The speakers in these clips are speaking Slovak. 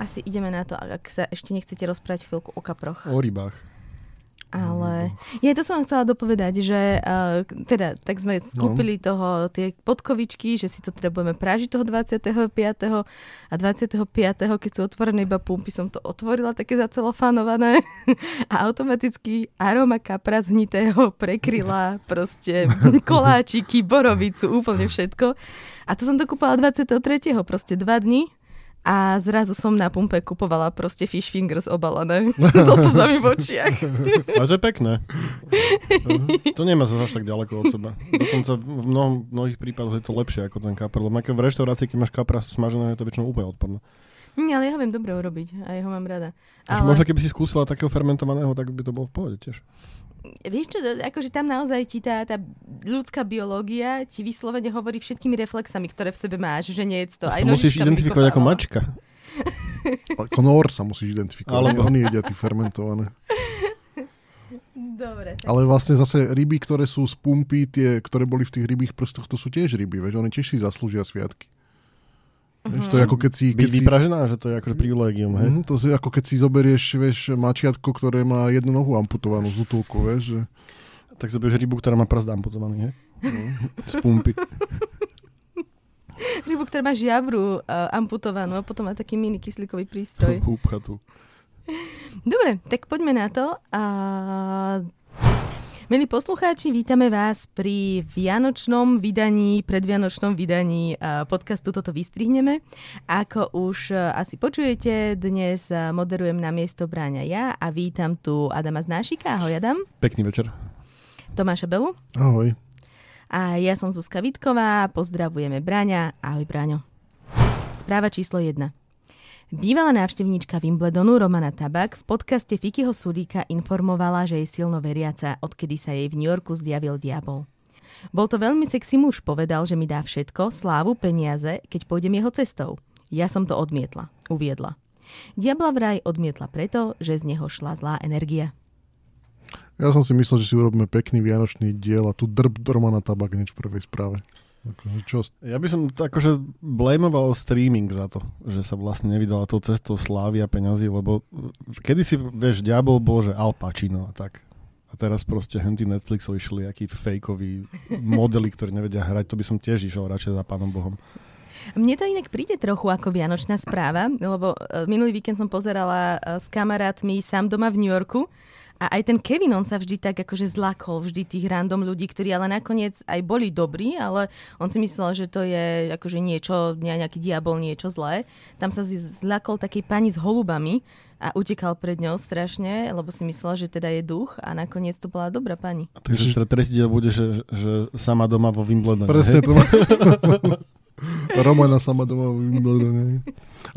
asi ideme na to, ak sa ešte nechcete rozprávať chvíľku o kaproch. O rybách. Ale ja to som vám chcela dopovedať, že uh, teda tak sme skúpili no. toho, tie podkovičky, že si to teda budeme prážiť toho 25. a 25. keď sú otvorené iba pumpy, som to otvorila také zacelofánované a automaticky aroma kapra z hnitého prekryla proste koláčiky, borovicu, úplne všetko. A to som to kúpala 23. proste dva dní a zrazu som na pumpe kupovala proste fish fingers obalené so slzami v očiach. Ale to je pekné. To nemá sa až tak ďaleko od seba. Dokonca v mnohom, mnohých prípadoch je to lepšie ako ten kapr. Lebo v reštaurácii, keď máš kapra smažené, je to väčšinou úplne odpadné. Nie, ale ja ho viem dobre urobiť a ja ho mám rada. Ale... Možno keby si skúsila takého fermentovaného, tak by to bolo v pohode tiež vieš čo, akože tam naozaj ti tá, tá ľudská biológia ti vyslovene hovorí všetkými reflexami, ktoré v sebe máš, že nie je to. Aj musíš identifikovať ako mačka. ako nor sa musíš identifikovať. Alebo oni jedia tí fermentované. Dobre. Tak... Ale vlastne zase ryby, ktoré sú z pumpy, tie, ktoré boli v tých rybých prstoch, to sú tiež ryby, veď oni tiež si zaslúžia sviatky. Mm-hmm. to je ako keď si... Keď si... vypražená, že to je akože privilegium, hej? Mm, to je ako keď si zoberieš, vieš, mačiatko, ktoré má jednu nohu amputovanú z útulku, vieš, že... Tak zoberieš rybu, ktorá má prst amputovaný, hej? No. z pumpy. rybu, ktorá má žiabru uh, amputovanú a potom má taký mini kyslíkový prístroj. Húbchatu. Dobre, tak poďme na to. Uh, Milí poslucháči, vítame vás pri vianočnom vydaní, predvianočnom vydaní podcastu Toto vystrihneme. Ako už asi počujete, dnes moderujem na miesto Bráňa ja a vítam tu Adama Znášika. Ahoj Adam. Pekný večer. Tomáša Belu. Ahoj. A ja som Zuzka Vitková, pozdravujeme Bráňa. Ahoj Bráňo. Správa číslo 1. Bývalá návštevníčka Wimbledonu Romana Tabak v podcaste Fikyho Sulíka informovala, že je silno veriaca, odkedy sa jej v New Yorku zjavil diabol. Bol to veľmi sexy muž, povedal, že mi dá všetko, slávu, peniaze, keď pôjdem jeho cestou. Ja som to odmietla, uviedla. Diabla vraj odmietla preto, že z neho šla zlá energia. Ja som si myslel, že si urobíme pekný vianočný diel a tu drb Romana Tabak hneď v prvej správe. Akože čo? Ja by som akože blamoval streaming za to, že sa vlastne nevydala tou cestou slávy a peňazí, lebo kedy si, vieš, diabol bol, že Al Pacino a tak. A teraz proste henty Netflixov išli akí fejkoví modely, ktorí nevedia hrať, to by som tiež išiel radšej za pánom Bohom. Mne to inak príde trochu ako vianočná správa, lebo e, minulý víkend som pozerala e, s kamarátmi sám doma v New Yorku a aj ten Kevin, on sa vždy tak akože zlakol, vždy tých random ľudí, ktorí ale nakoniec aj boli dobrí, ale on si myslel, že to je akože niečo, nejaký diabol, niečo zlé. Tam sa zlakol takej pani s holubami a utekal pred ňou strašne, lebo si myslel, že teda je duch a nakoniec to bola dobrá pani. A takže teda tretí diel bude, že, že sama doma vo Wimbledone. Presne to. Romana sama doma vo Wimbledone.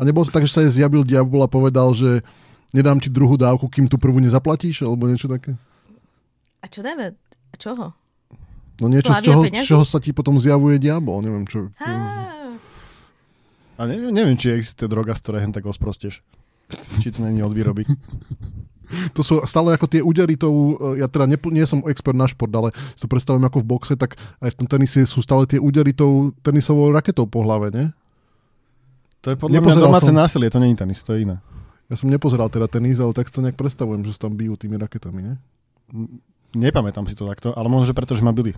A nebolo to tak, že sa jej zjabil diabol a povedal, že Nedám ti druhú dávku, kým tu prvú nezaplatíš, alebo niečo také? A čo dáme? A čoho? No niečo, z čoho, z čoho sa ti potom zjavuje diabol, neviem čo. A neviem, neviem, či existuje droga, z ktorej hen tak osprostieš. Či to není od výroby. to sú stále ako tie údery tou, ja teda ne, nie som expert na šport, ale si to predstavujem ako v boxe, tak aj v tom tenise sú stále tie údery tou tenisovou raketou po hlave, nie? To je podľa Nepozeral mňa domáce som... násilie, to je tenis, to je iné. Ja som nepozeral teda ten ale tak to nejak predstavujem, že sa tam bijú tými raketami, ne? Nepamätám si to takto, ale možno, že preto, že ma byli.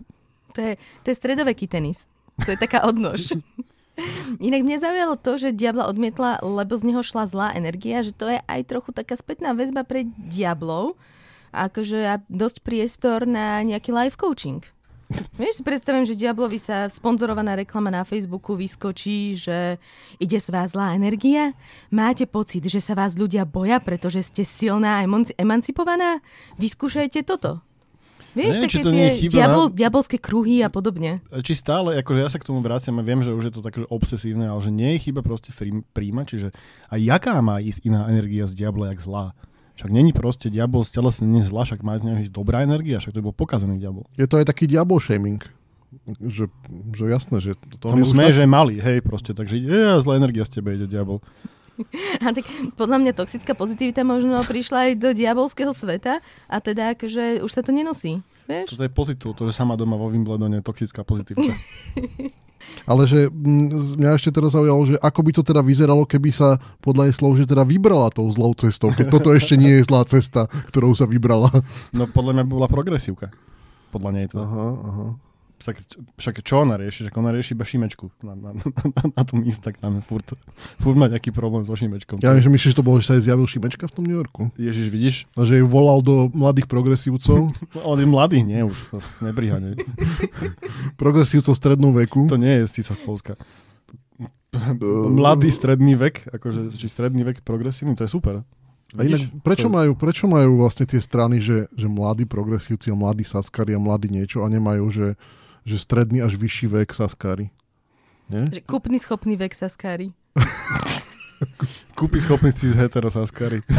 To je, to je stredoveký tenis. To je taká odnož. Inak mňa zaujalo to, že Diabla odmietla, lebo z neho šla zlá energia, že to je aj trochu taká spätná väzba pre Diablov. Akože dosť priestor na nejaký life coaching. Vieš si predstavím, že Diablovi sa sponzorovaná reklama na Facebooku vyskočí, že ide z vás zlá energia? Máte pocit, že sa vás ľudia boja, pretože ste silná a emancipovaná? Vyskúšajte toto. Vieš, Neviem, také to tie diabol, na... diabolské kruhy a podobne. Či stále, akože ja sa k tomu vraciam a viem, že už je to také obsesívne, ale že nie je chyba proste príjmať, čiže a jaká má ísť iná energia z diabla, jak zlá? Však není proste diabol z telesne zla, však má z neho ísť dobrá energia, však to bol pokazený diabol. Je to aj taký diabol shaming. Že, že jasné, že... To Sa mu smeje, že je malý, hej, proste, takže je, zlá energia z teba ide diabol. A tak podľa mňa toxická pozitivita možno prišla aj do diabolského sveta a teda akože už sa to nenosí. Vieš? To je pozitív, to je sama doma vo Wimbledone toxická pozitivita. Ale že mm, mňa ešte teraz zaujalo, že ako by to teda vyzeralo, keby sa podľa jej slov, že teda vybrala tou zlou cestou, keď toto ešte nie je zlá cesta, ktorou sa vybrala. No podľa mňa by bola progresívka. Podľa nej to. Aha, aha. Však, však čo ona rieši? Však ona rieši iba šimečku na, na, na, na tom Instagrame. Furt, furt má nejaký problém so šimečkom. Ja že myslíš, že to bolo, že sa jej zjavil Šimečka v tom New Yorku? Ježiš, vidíš? A že jej volal do mladých progresívcov, No, On je mladý, nie už. Neprihane. progresívcov strednú veku. To nie je z z Polska. Mladý stredný vek, akože, či stredný vek progresívny, to je super. A inak, prečo, majú, prečo majú vlastne tie strany, že, že mladí progresívci a mladí saskari a mladí niečo a nemajú, že, že stredný až vyšší vek saskari? Nie? Že kúpny schopný vek sa skári. Kúpi schopný cis heterosaskary.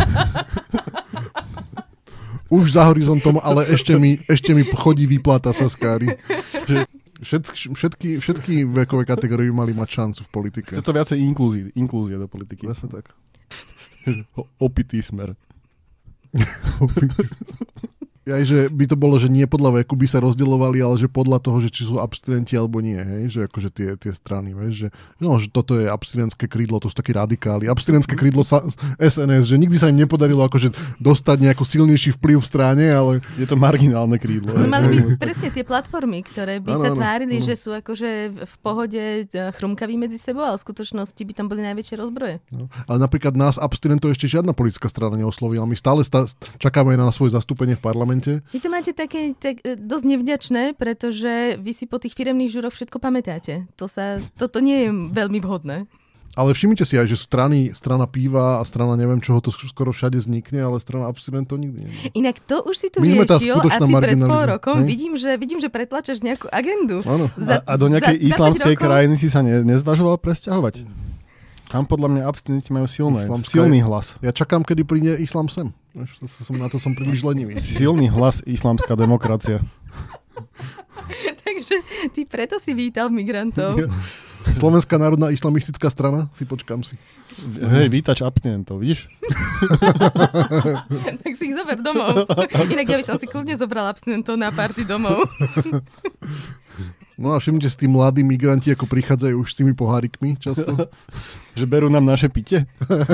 Už za horizontom, ale ešte mi, ešte mi chodí výplata saskári. Že všetky, všetky, všetky vekové kategórie mali mať šancu v politike. Chce to viacej inklúzie, inklúzie do politiky. Presne tak. O- Opitý smer. Aj, že by to bolo, že nie podľa veku by sa rozdeľovali, ale že podľa toho, že či sú abstinenti alebo nie, hej? že akože tie, tie strany, vieš, že, no, že toto je abstinentské krídlo, to sú takí radikáli. Abstinentské krídlo sa, SNS, že nikdy sa im nepodarilo akože dostať nejaký silnejší vplyv v strane, ale Je to marginálne krídlo. To mali byť presne tie platformy, ktoré by Áno, sa tvárili, áno. že sú akože v pohode e, chrumkaví medzi sebou, ale v skutočnosti by tam boli najväčšie rozbroje. No. Ale napríklad nás abstinentov ešte žiadna politická strana neoslovila. My stále sta- čakáme na svoje zastúpenie v parlamente. Vy to máte také tak, e, dosť nevďačné, pretože vy si po tých firemných žuroch všetko pamätáte. To sa, toto nie je veľmi vhodné. Ale všimnite si aj, že strany, strana píva a strana neviem čoho to skoro všade vznikne, ale strana abstinentov nikdy nie. Inak to už si tu My riešil asi pred pol rokom. Vidím že, vidím, že pretlačaš nejakú agendu. Áno. Za- A, a do nejakej za- za islamskej rokov- krajiny si sa ne, nezvažoval presťahovať? Tam podľa mňa abstinenti majú silné, Islamská- silný hlas. Ja čakám, kedy príde islám sem. Vieš, to som, na to som príliš lenivý. Silný hlas islamská demokracia. Takže ty preto si vítal migrantov. Slovenská národná islamistická strana, si počkám si. Hej, vítač abstinentov, vidíš? tak si ich zober domov. Inak ja by som si kľudne zobral abstinentov na party domov. No a všimnite si tí mladí migranti, ako prichádzajú už s tými pohárikmi často. Že berú nám naše pite?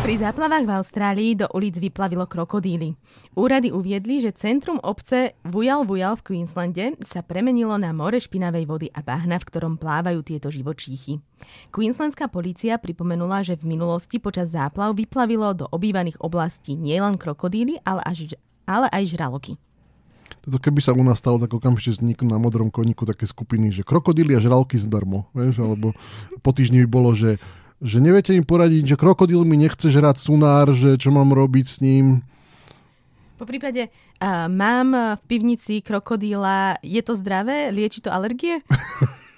Pri záplavách v Austrálii do ulic vyplavilo krokodíly. Úrady uviedli, že centrum obce Vujal Vujal v Queenslande sa premenilo na more špinavej vody a bahna, v ktorom plávajú tieto živočíchy. Queenslandská polícia pripomenula, že v minulosti počas záplav vyplavilo do obývaných oblastí nielen krokodíly, ale, až, ale aj žraloky. To keby sa u nás stalo, tak okamžite vzniknú na modrom koníku také skupiny, že krokodíly a žralky zdarmo. Vieš? Alebo po týždni by bolo, že, že neviete im poradiť, že krokodíl mi nechce žrať sunár, že čo mám robiť s ním. Po prípade, uh, mám v pivnici krokodíla, je to zdravé? Lieči to alergie?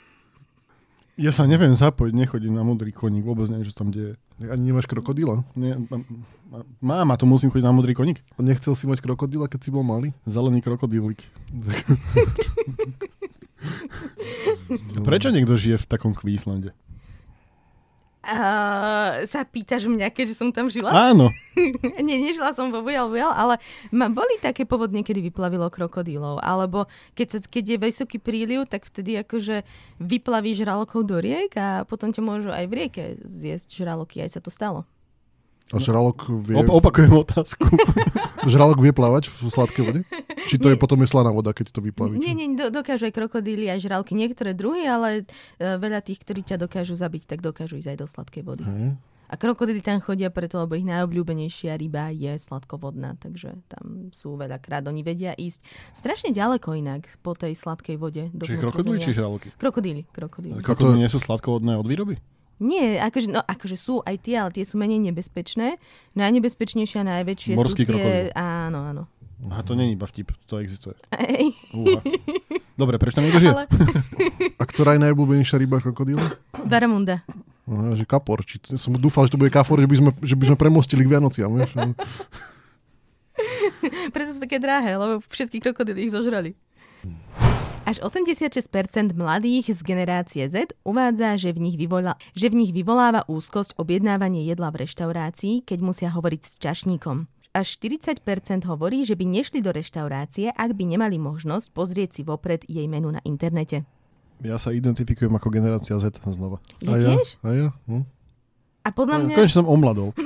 Ja sa neviem zapojiť, nechodím na modrý koník, vôbec neviem, čo tam deje. Ani nemáš krokodíla? Nie, mám a to musím chodiť na modrý koník. Nechcel si mať krokodíla, keď si bol malý? Zelený krokodílik. Prečo niekto žije v takom Queenslande? Uh, sa pýtaš mňa, keďže som tam žila? Áno, Nie, nežila som vo Vujal Vujal, ale ma, boli také povodne, kedy vyplavilo krokodílov. Alebo keď, sa, keď je vysoký príliv, tak vtedy akože vyplavíš žralokov do riek a potom ťa môžu aj v rieke zjesť žraloky. Aj sa to stalo. A žralok vie, Op- opakujem otázku. žralok vie plávať v sladkej vode? Či to je potom je slaná voda, keď to vyplaví? Nie, nie, do, dokážu aj krokodíly, aj žralky. Niektoré druhy, ale uh, veľa tých, ktorí ťa dokážu zabiť, tak dokážu ísť aj do sladkej vody. Hej. A krokodíly tam chodia preto, lebo ich najobľúbenejšia ryba je sladkovodná, takže tam sú veľakrát, oni vedia ísť strašne ďaleko inak po tej sladkej vode. Do Čiže krokodíly či žraloky? Krokodíly, krokodíly. Krokodíly nie sú sladkovodné od výroby? Nie, akože, no, akože sú aj tie, ale tie sú menej nebezpečné. Najnebezpečnejšie a najväčšie Morský sú tie... krokodíl. Áno, áno. A to není iba vtip, to existuje. Ej, Uha. Dobre, prečo tam niekto žije? ale A ktorá je najobľúbenejšia ryba krokodíla? Baramunda. No, že kapor. Či to, som dúfal, že to bude kafor, že by sme, že by sme premostili k Vianociam. Vieš? Preto sú také drahé, lebo všetky krokodíly ich zožrali. Až 86% mladých z generácie Z uvádza, že v, nich vyvolá, že v nich vyvoláva úzkosť objednávanie jedla v reštaurácii, keď musia hovoriť s čašníkom. Až 40% hovorí, že by nešli do reštaurácie, ak by nemali možnosť pozrieť si vopred jej menu na internete. Ja sa identifikujem ako generácia Z znova. Ja A ja? tiež? A ja? Hm? A podľa mňa... Konečne som omladol.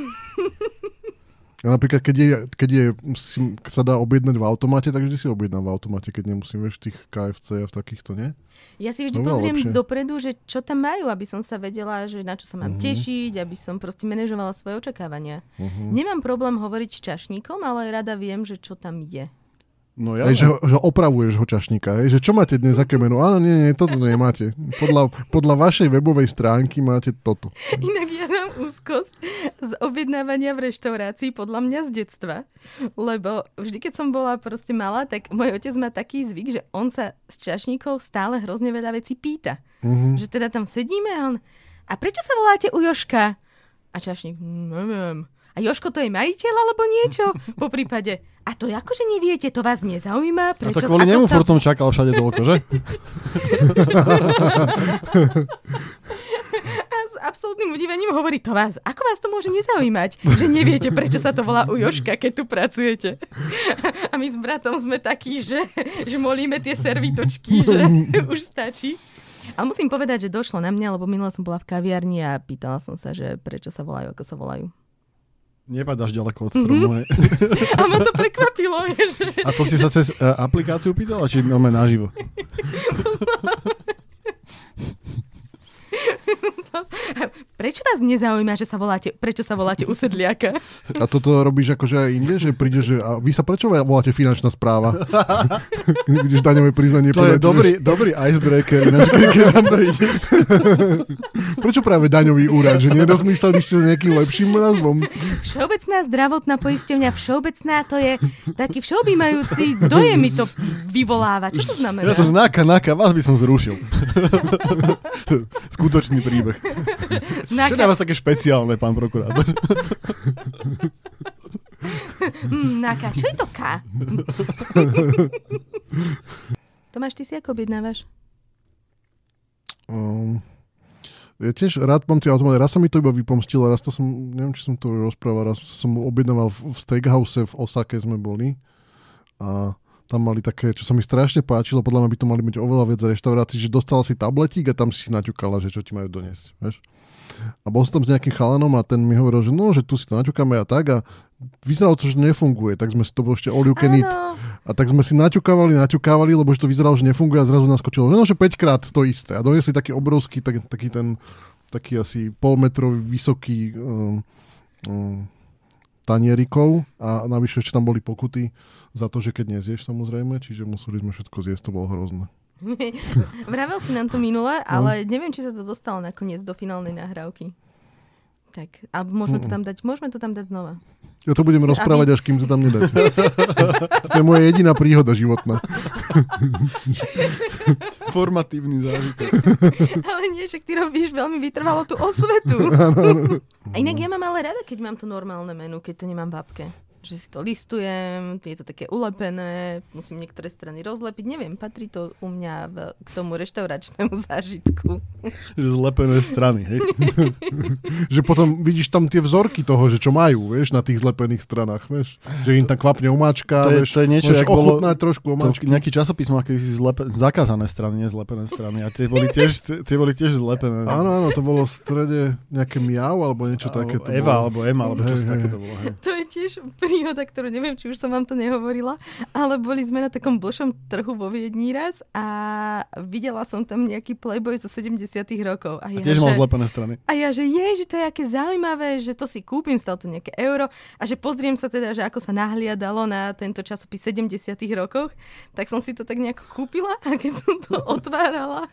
Ja napríklad, keď, je, keď je, si, keď sa dá objednať v automate, tak vždy si objednám v automate, keď nemusím, vieš, v tých KFC a v takýchto, nie? Ja si vždy pozriem lepšie. dopredu, že čo tam majú, aby som sa vedela, že na čo sa mám Mhm. tešiť, aby som proste manažovala svoje očakávania. Uh-huh. Nemám problém hovoriť s čašníkom, ale rada viem, že čo tam je. No ja Hej, že, ho- že opravuješ ho čašníka, hej, že čo máte dnes, aké meno? Áno, nie, nie, toto nemáte. Podľa, podľa vašej webovej stránky máte toto. Inak ja mám úzkosť z objednávania v reštaurácii podľa mňa z detstva. Lebo vždy, keď som bola proste malá, tak môj otec má taký zvyk, že on sa s čašníkov stále hrozne veľa vecí pýta. Uh-huh. Že teda tam sedíme a on... A prečo sa voláte u Joška? A čašník, "Hm, neviem. A Joško to je majiteľ alebo niečo? Po prípade, a to akože neviete, to vás nezaujíma? A Prečo, to kvôli nemu sa- furt som čakal všade toľko, že? A s absolútnym udivením hovorí, to vás, ako vás to môže nezaujímať, že neviete, prečo sa to volá u Joška, keď tu pracujete. A my s bratom sme takí, že, že molíme tie servitočky, že už stačí. Ale musím povedať, že došlo na mňa, lebo minule som bola v kaviarni a pýtala som sa, že prečo sa volajú, ako sa volajú. Nepadáš ďaleko od stromu. hej. A ma to prekvapilo, že... A to si sa cez uh, aplikáciu pýtala, či nome naživo? Prečo vás nezaujíma, že sa voláte, prečo sa voláte usedliaka? A toto robíš akože aj inde, že príde, že a vy sa prečo voláte finančná správa? Vidíš daňové priznanie. To je dobrý, dobrý icebreaker, ináč, keď keď tam prídeš. Prečo práve daňový úrad? Že nerozmysleli ste s nejakým lepším názvom? Všeobecná zdravotná poisťovňa, všeobecná, to je taký všeobjímajúci dojem mi to vyvoláva. Čo to znamená? Ja som znáka, náka, vás by som zrušil. Skutočný príbeh. Čo na vás také špeciálne, pán prokurátor? mm, naka, čo je to K? Tomáš, ty si ako objednávaš? Um, ja tiež rád mám tie automaty. Raz sa mi to iba vypomstilo, raz to som, neviem, či som to rozprával, raz som objednával v, v steakhouse v Osake sme boli a tam mali také, čo sa mi strašne páčilo, podľa mňa by to mali byť oveľa viac reštaurácií, že dostala si tabletík a tam si naťukala, že čo ti majú doniesť, vieš. A bol som tam s nejakým chalanom a ten mi hovoril, že no, že tu si to naťukáme a tak a vyzeralo to, že nefunguje, tak sme si to bol ešte all you can eat. A tak sme si naťukávali, naťukávali, lebo že to vyzeralo, že nefunguje a zrazu naskočilo, že no, že 5 krát to isté. A doniesli taký obrovský, tak, taký ten, taký asi polmetrový vysoký um, um, tanierikov a navyše ešte tam boli pokuty za to, že keď nezieš samozrejme, čiže museli sme všetko zjesť, to bolo hrozné. vravel si nám to minule, ale neviem, či sa to dostalo nakoniec do finálnej nahrávky. Tak, alebo môžeme to tam dať, môžeme to tam dať znova. Ja to budem rozprávať, až kým to tam nedáte. to je moja jediná príhoda životná. Formatívny zážitok. Ale nie, že ty robíš veľmi vytrvalo tú osvetu. A inak ja mám ale rada, keď mám to normálne menu, keď to nemám v apke. Že si to listujem, je to také ulepené, musím niektoré strany rozlepiť. Neviem, patrí to u mňa v, k tomu reštauračnému zážitku. Že zlepené strany, hej? že potom vidíš tam tie vzorky toho, že čo majú, vieš, na tých zlepených stranách, vieš. Že im tam kvapne omáčka, To je- vieš. to je niečo, jak bolo- trošku To, omáčky. nejaký časopis mal kedy si zlepe, zakázané strany, nezlepené strany. A tie boli tiež, tie boli tiež zlepené. Áno, áno, to bolo v strede nejaké miau alebo niečo také. Alebo Eva, alebo Ema, alebo čo Hej, hej. také to bolo. Hej. To je tiež príhoda, ktorú neviem, či už som vám to nehovorila, ale boli sme na takom blšom trhu vo Viedni raz a videla som tam nejaký playboy zo 70 rokov. A, A ja, tiež mal že, zlepené strany. a ja, že je, že to je aké zaujímavé, že to si kúpim, stalo to nejaké euro a že pozriem sa teda, že ako sa nahliadalo na tento časopis 70 rokoch, tak som si to tak nejako kúpila a keď som to otvárala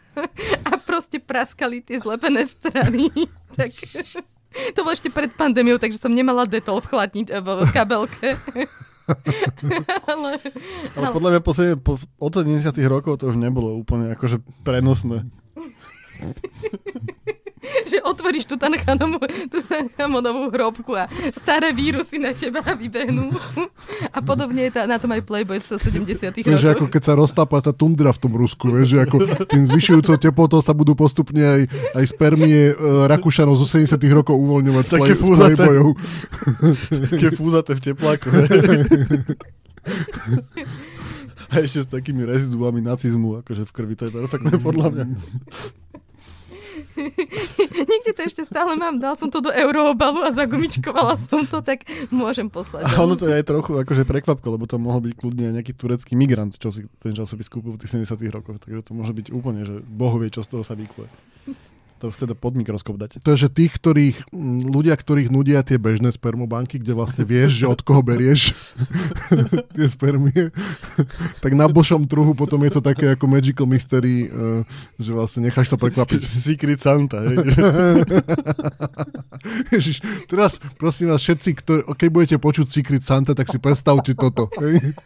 a proste praskali tie zlepené strany, tak to bolo ešte pred pandémiou, takže som nemala detol v chladni, v kabelke. ale, Ale podľa mňa po, sedem- po, od 70 rokov to už nebolo úplne akože prenosné. že otvoríš tú Tutankhamonovú hrobku a staré vírusy na teba vybehnú. A podobne je tá, na tom aj Playboy z 70 To je, že ako rokov. keď sa roztápa tá tundra v tom Rusku, vieš, že ako tým zvyšujúcou teplotou sa budú postupne aj, aj spermie uh, Rakúšanov zo 70 rokov uvoľňovať z, Také play, z fúzaté. Playboyov. Také fúzaté v tepláku. A ešte s takými reziduami nacizmu, akože v krvi, to je perfektné podľa mňa. Niekde to ešte stále mám, dal som to do euroobalu a zagumičkovala som to, tak môžem poslať. A ono to je aj trochu akože prekvapko, lebo to mohol byť kľudne nejaký turecký migrant, čo si ten časopis kúpil v tých 70 rokoch, takže to môže byť úplne, že bohu vie, čo z toho sa vykuje. To už teda pod mikroskop dať. To je, že tých, ktorých, ľudia, ktorých nudia tie bežné spermobanky, kde vlastne vieš, že od koho berieš tie spermie, tak na bošom truhu potom je to také ako Magical Mystery, uh, že vlastne necháš sa prekvapiť. Secret Santa, hej. Ježiš, teraz prosím vás všetci, ktorí, keď budete počuť Secret Santa, tak si predstavte toto. Hej?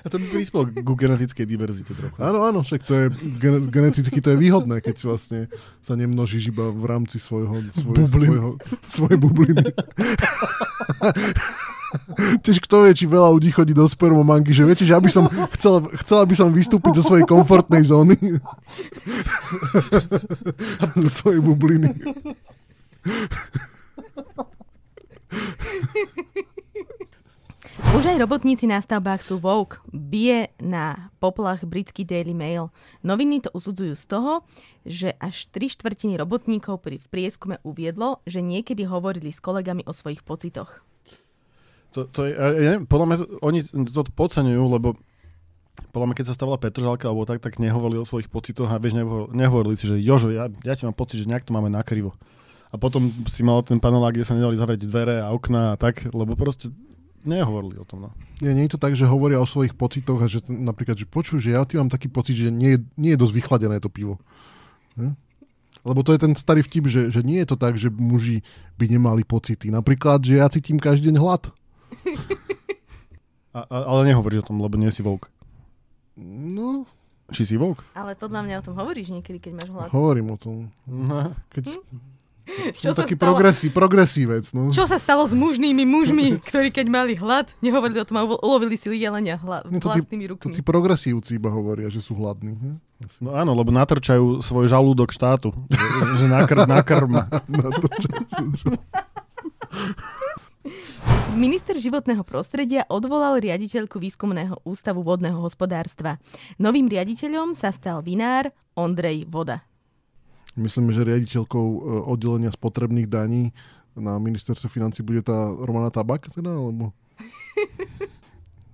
A to by prispelo ku genetickej diverzite trochu. Áno, áno, však to je gen- geneticky to je výhodné, keď vlastne sa nemnožíš iba v rámci svojho, svoj, Bublin. svojho, svojej bubliny. Tiež kto vie, či veľa ľudí chodí do spermomanky, že viete, že aby som chcel, chcel aby som vystúpiť zo svojej komfortnej zóny. do svojej bubliny. Už aj robotníci na stavbách sú woke. Bije na poplach britský Daily Mail. Noviny to usudzujú z toho, že až tri štvrtiny robotníkov pri v prieskume uviedlo, že niekedy hovorili s kolegami o svojich pocitoch. To, to je, ja neviem, podľa mňa oni to podceňujú, lebo podľa mňa, keď sa stavala Petržalka alebo tak, tak nehovorili o svojich pocitoch a vieš, nehovorili, nehovorili si, že Jožo, ja, ja ti mám pocit, že nejak to máme nakrivo. A potom si mal ten panelák, kde sa nedali zavrieť dvere a okna a tak, lebo proste nehovorili o tom. No. Nie, nie je to tak, že hovoria o svojich pocitoch a že napríklad, že počuj, že ja ti mám taký pocit, že nie, je- nie je dosť vychladené to pivo. Hm? Lebo to je ten starý vtip, že, že nie je to tak, že muži by nemali pocity. Napríklad, že ja cítim každý deň hlad. A, a, ale nehovoríš o tom, lebo nie si vouk. No, Či si vouk? Ale podľa mňa o tom hovoríš niekedy, keď máš hlad. hovorím o tom. No. Keď, Čo som sa taký stalo? progresí, progresívec. No. Čo sa stalo s mužnými mužmi, ktorí keď mali hlad, nehovorili o tom a ulo- ulovili si jelenia hla- Nie, to tí- vlastnými To tí progresívci iba hovoria, že sú hladní. Hm? no áno, lebo natrčajú svoj žalúdok štátu. že, nakr, nakrm. Na to, čo sú- Minister životného prostredia odvolal riaditeľku výskumného ústavu vodného hospodárstva. Novým riaditeľom sa stal vinár Ondrej Voda. Myslím, že riaditeľkou e, oddelenia spotrebných daní na ministerstve financí bude tá Romana Tabak, teda, alebo...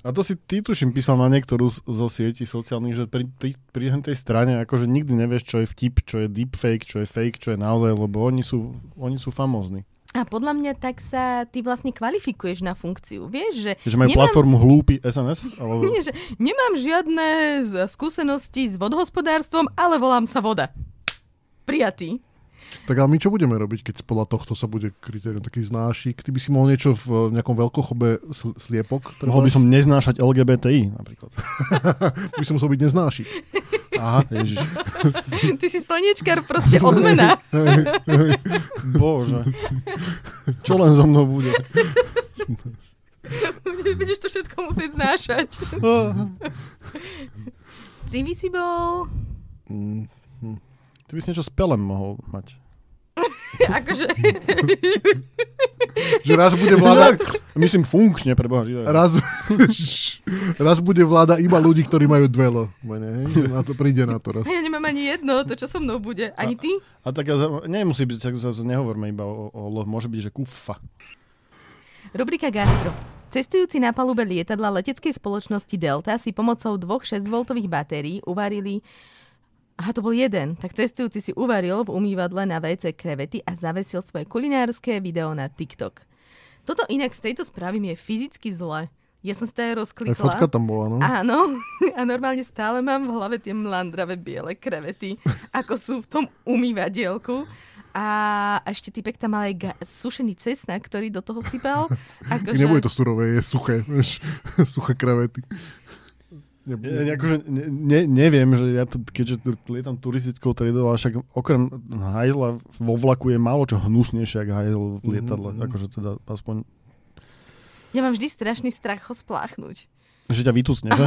A to si ty tuším písal na niektorú z- zo sietí sociálnych, že pri, pri, pri tej strane akože nikdy nevieš, čo je vtip, čo je deepfake, čo je fake, čo je naozaj, lebo oni sú, oni sú famózni. A podľa mňa tak sa ty vlastne kvalifikuješ na funkciu. Vieš, že Že majú Nemám- platformu hlúpy SNS? Alebo... Nie, že nemám žiadne skúsenosti s vodohospodárstvom, ale volám sa voda. Prijatý. Tak ale my čo budeme robiť, keď podľa tohto sa bude kritérium taký znášik? Ty by si mohol niečo v nejakom veľkochobe sl- sliepok? Mohol by som neznášať LGBTI napríklad. Ty by som musel byť neznášik. Aha, ježiš. Ty si slniečkar, proste odmena. Bože. Čo len so mnou bude? Budeš to všetko musieť znášať. Civi si bol... Mm. Ty by si niečo s pelem mohol mať. Akože... Že raz bude vláda... Myslím funkčne, preboha živého. Raz, raz bude vláda iba ľudí, ktorí majú dvelo. Mene, hej? Na to príde na to raz. Ja nemám ani jedno, to čo so mnou bude. Ani ty? A tak ja, za- nemusí byť, tak zase nehovorme iba o, o, o môže byť, že kufa. Rubrika Gastro. Cestujúci na palube lietadla leteckej spoločnosti Delta si pomocou dvoch 6V batérií uvarili Aha, to bol jeden. Tak cestujúci si uvaril v umývadle na WC krevety a zavesil svoje kulinárske video na TikTok. Toto inak z tejto správy mi je fyzicky zle. Ja som to aj Aj rozklikla. fotka tam bola, no. Áno, a normálne stále mám v hlave tie mlandravé biele krevety, ako sú v tom umývadielku. A ešte typek tam mal aj ga- sušený cesnak, ktorý do toho sypal. Akože... Nebude to surové, je suché. Vieš, suché krevety. Nebude. Ja, akože ne, ne, neviem, že ja to, keďže lietam turistickou tredou, ale však okrem hajzla vo vlaku je málo čo hnusnejšie, ako hajzl v lietadle. Mhm. Akože teda aspoň, Ja mám vždy strašný strach ho spláchnuť. že ťa vytusne, že?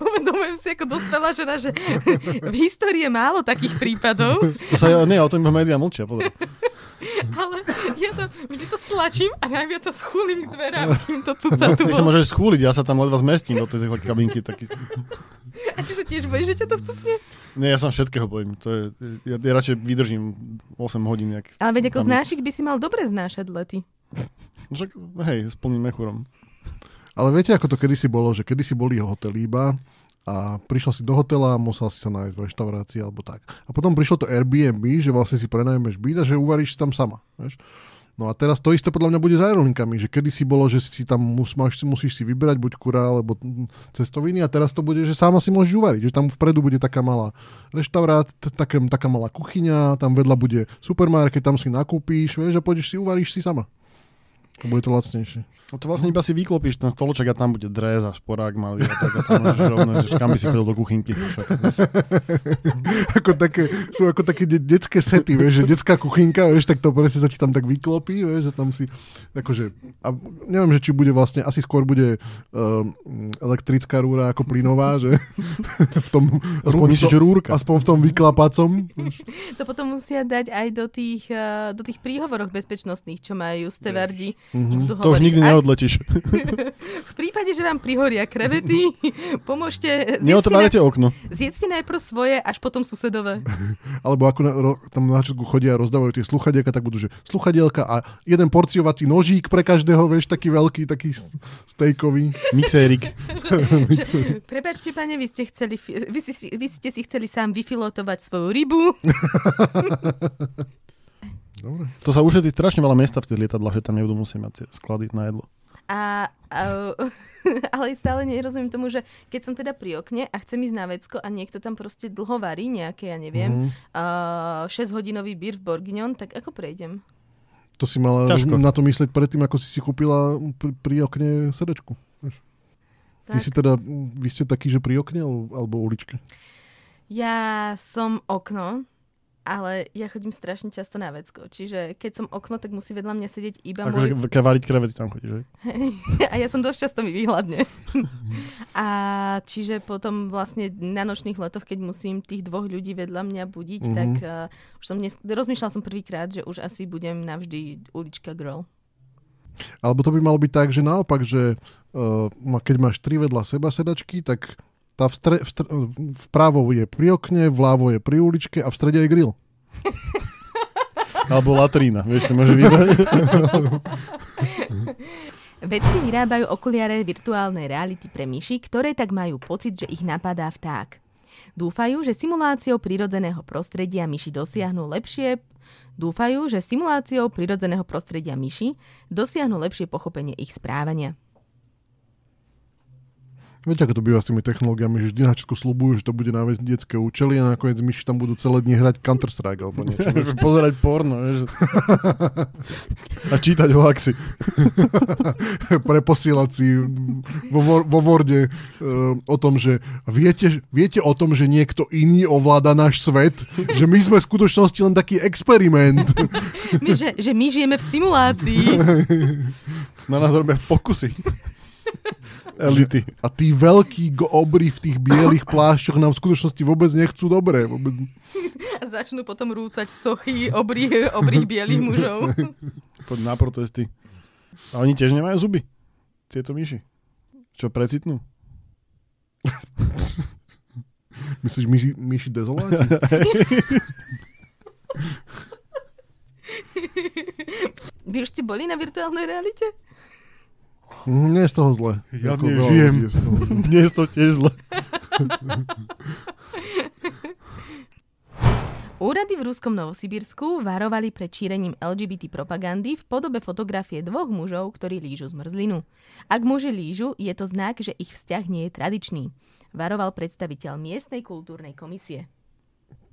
Uvedomujem si ako dospelá žena, že v histórii je málo takých prípadov. To sa, nie, o tom iba médiá mlčia, pozor. Ale ja to vždy to slačím a najviac sa schúlim k dverám, kým to cuca tu Ty sa môžeš schúliť, ja sa tam ledva zmestím do tej kabinky. Taký... A ty sa tiež bojíš, že ťa to vcucne? Nie, ja sa všetkého bojím. To je, ja, ja radšej vydržím 8 hodín. Jak Ale veď ako znášik by si mal dobre znášať lety. Však, hej, s plným mechurom. Ale viete, ako to kedysi bolo, že kedysi boli hotely iba a prišiel si do hotela musel si sa nájsť v reštaurácii alebo tak. A potom prišlo to Airbnb, že vlastne si prenajmeš byt a že uvaríš si tam sama. Vieš? No a teraz to isté podľa mňa bude s aerolinkami, že kedysi bolo, že si tam mus, máš, musíš si vybrať buď kura alebo cestoviny a teraz to bude, že sama si môžeš uvariť, že tam vpredu bude taká malá reštaurát, taká, taká malá kuchyňa, tam vedľa bude supermarket, tam si nakúpíš, vieš, a pôjdeš si, uvaríš si sama. Bude to lacnejšie. No to vlastne iba si vyklopíš ten stoloček a tam bude dres a šporák malý a tak a tam môžeš rovno, že kam by si chodil do kuchynky. Ako také, sú ako také de- detské sety, vieš, že detská kuchynka, vieš, tak to presne sa ti tam tak vyklopí, vieš, že tam si, akože, a neviem, že či bude vlastne, asi skôr bude uh, elektrická rúra ako plynová, že v tom, aspoň že rúrka. aspoň v tom vyklapacom. To potom musia dať aj do tých, uh, do tých príhovoroch bezpečnostných, čo majú stevardi. Mm-hmm. To už nikdy neodletíš. V prípade, že vám prihoria krevety, pomôžte. Na, okno. zjedzte najprv svoje, až potom susedové. Alebo ako na, ro, tam na začiatku chodia a rozdávajú tie sluchadielka, tak budú, že sluchadielka a jeden porciovací nožík pre každého, vieš, taký veľký, taký stejkový. Mixérik. Prepačte, pane, vy ste, chceli, vy, si, vy ste si chceli sám vyfilotovať svoju rybu. Dobre. To sa ušetrí strašne veľa miesta v tých lietadlách, že tam nebudú musieť mať sklady na jedlo. A, a, ale stále nerozumiem tomu, že keď som teda pri okne a chcem ísť na vecko a niekto tam proste dlho varí, nejaké, ja neviem, Mhm. uh, 6-hodinový beer v Bourguignon, tak ako prejdem? To si mala Ťažko. na to myslieť predtým, ako si si kúpila pri, pri okne sedačku. vieš. Ty Tak. si teda, vy ste takí, že pri okne alebo, alebo uličke? Ja som okno, ale ja chodím strašne často na vecko. Čiže keď som okno, tak musí vedľa mňa sedieť iba Akože môj... ke- variť krevety tam chodíš, že? a ja som dosť často mi vyhľadne. a čiže potom vlastne na nočných letoch, keď musím tých dvoch ľudí vedľa mňa budiť, Mhm. tak uh, už som dnes, rozmýšľala som prvýkrát, že už asi budem navždy ulička girl. Alebo to by malo byť tak, že naopak, že uh, keď máš tri vedľa seba sedačky, tak tá v stre, v stre, vpravo je pri okne, vľavo je pri uličke a v strede je grill. Alebo latrína, vieš, si môže vybrať. Vedci vyrábajú okuliare virtuálnej reality pre myši, ktoré tak majú pocit, že ich napadá vták. Dúfajú, že simuláciou prírodzeného prostredia myši dosiahnu lepšie Dúfajú, že simuláciou prírodzeného prostredia myši dosiahnu lepšie pochopenie ich správania. Viete, ako to býva s tými technológiami, že vždy na začiatku slúbujú, že to bude na detské účely a nakoniec myši tam budú celé dni hrať Counter-Strike alebo niečo. Pozerať porno, vieš. A čítať hoaxy. Preposielať si vo, vo Worde uh, o tom, že viete, viete o tom, že niekto iný ovláda náš svet? Že my sme v skutočnosti len taký experiment. My, že, že my žijeme v simulácii. Na nás robia pokusy. Elity. A tí veľkí go- obry v tých bielých plášťoch nám v skutočnosti vôbec nechcú dobre. Vôbec. A začnú potom rúcať sochy obrých, obrých bielých mužov. Poď na protesty. A oni tiež nemajú zuby. Tieto myši. Čo, precitnú? Myslíš myši, myši dezoláti? Vy už ste boli na virtuálnej realite? Nie je z toho zle. Ja Ako v nej žijem. je z toho zle. Nie je to tiež zle. Úrady v ruskom Novosibírsku varovali pred šírením LGBT propagandy v podobe fotografie dvoch mužov, ktorí lížu zmrzlinu. Ak muži lížu, je to znak, že ich vzťah nie je tradičný. Varoval predstaviteľ miestnej kultúrnej komisie.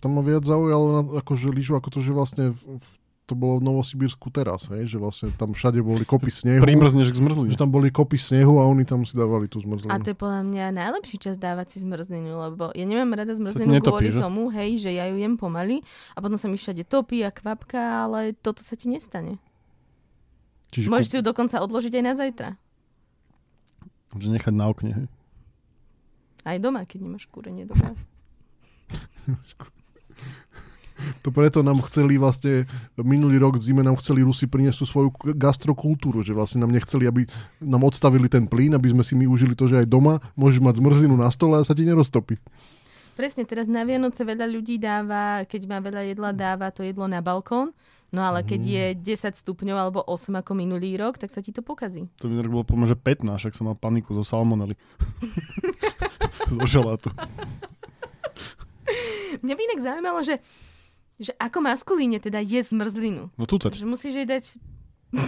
Tam ma viac zaujalo akože lyžu, ako to, že vlastne v- to bolo v Novosibírsku teraz, hej? že vlastne tam všade boli kopy snehu. Primrzneš k že zmrzline. tam boli kopy snehu a oni tam si dávali tú zmrzlinu. A to je podľa mňa najlepší čas dávať si zmrzlinu, lebo ja nemám rada zmrzlinu netopí, kvôli že? tomu, hej, že ja ju jem pomaly a potom sa mi všade topí a kvapka, ale toto sa ti nestane. Čiže Môžeš si ju dokonca odložiť aj na zajtra. Že nechať na okne. hej. Aj doma, keď nemáš kúrenie doma. To preto nám chceli vlastne, minulý rok v zime nám chceli Rusi priniesť tú svoju gastrokultúru, že vlastne nám nechceli, aby nám odstavili ten plyn, aby sme si my užili to, že aj doma môžeš mať zmrzlinu na stole a sa ti neroztopí. Presne, teraz na Vianoce veľa ľudí dáva, keď má veľa jedla, dáva to jedlo na balkón. No ale keď je 10 stupňov alebo 8 ako minulý rok, tak sa ti to pokazí. To mi bolo pomôže 15, však som mal paniku zo salmonely. zo šalátu. Mňa by inak zaujímalo, že, že ako maskulíne teda je zmrzlinu. No tu Že musíš jej dať...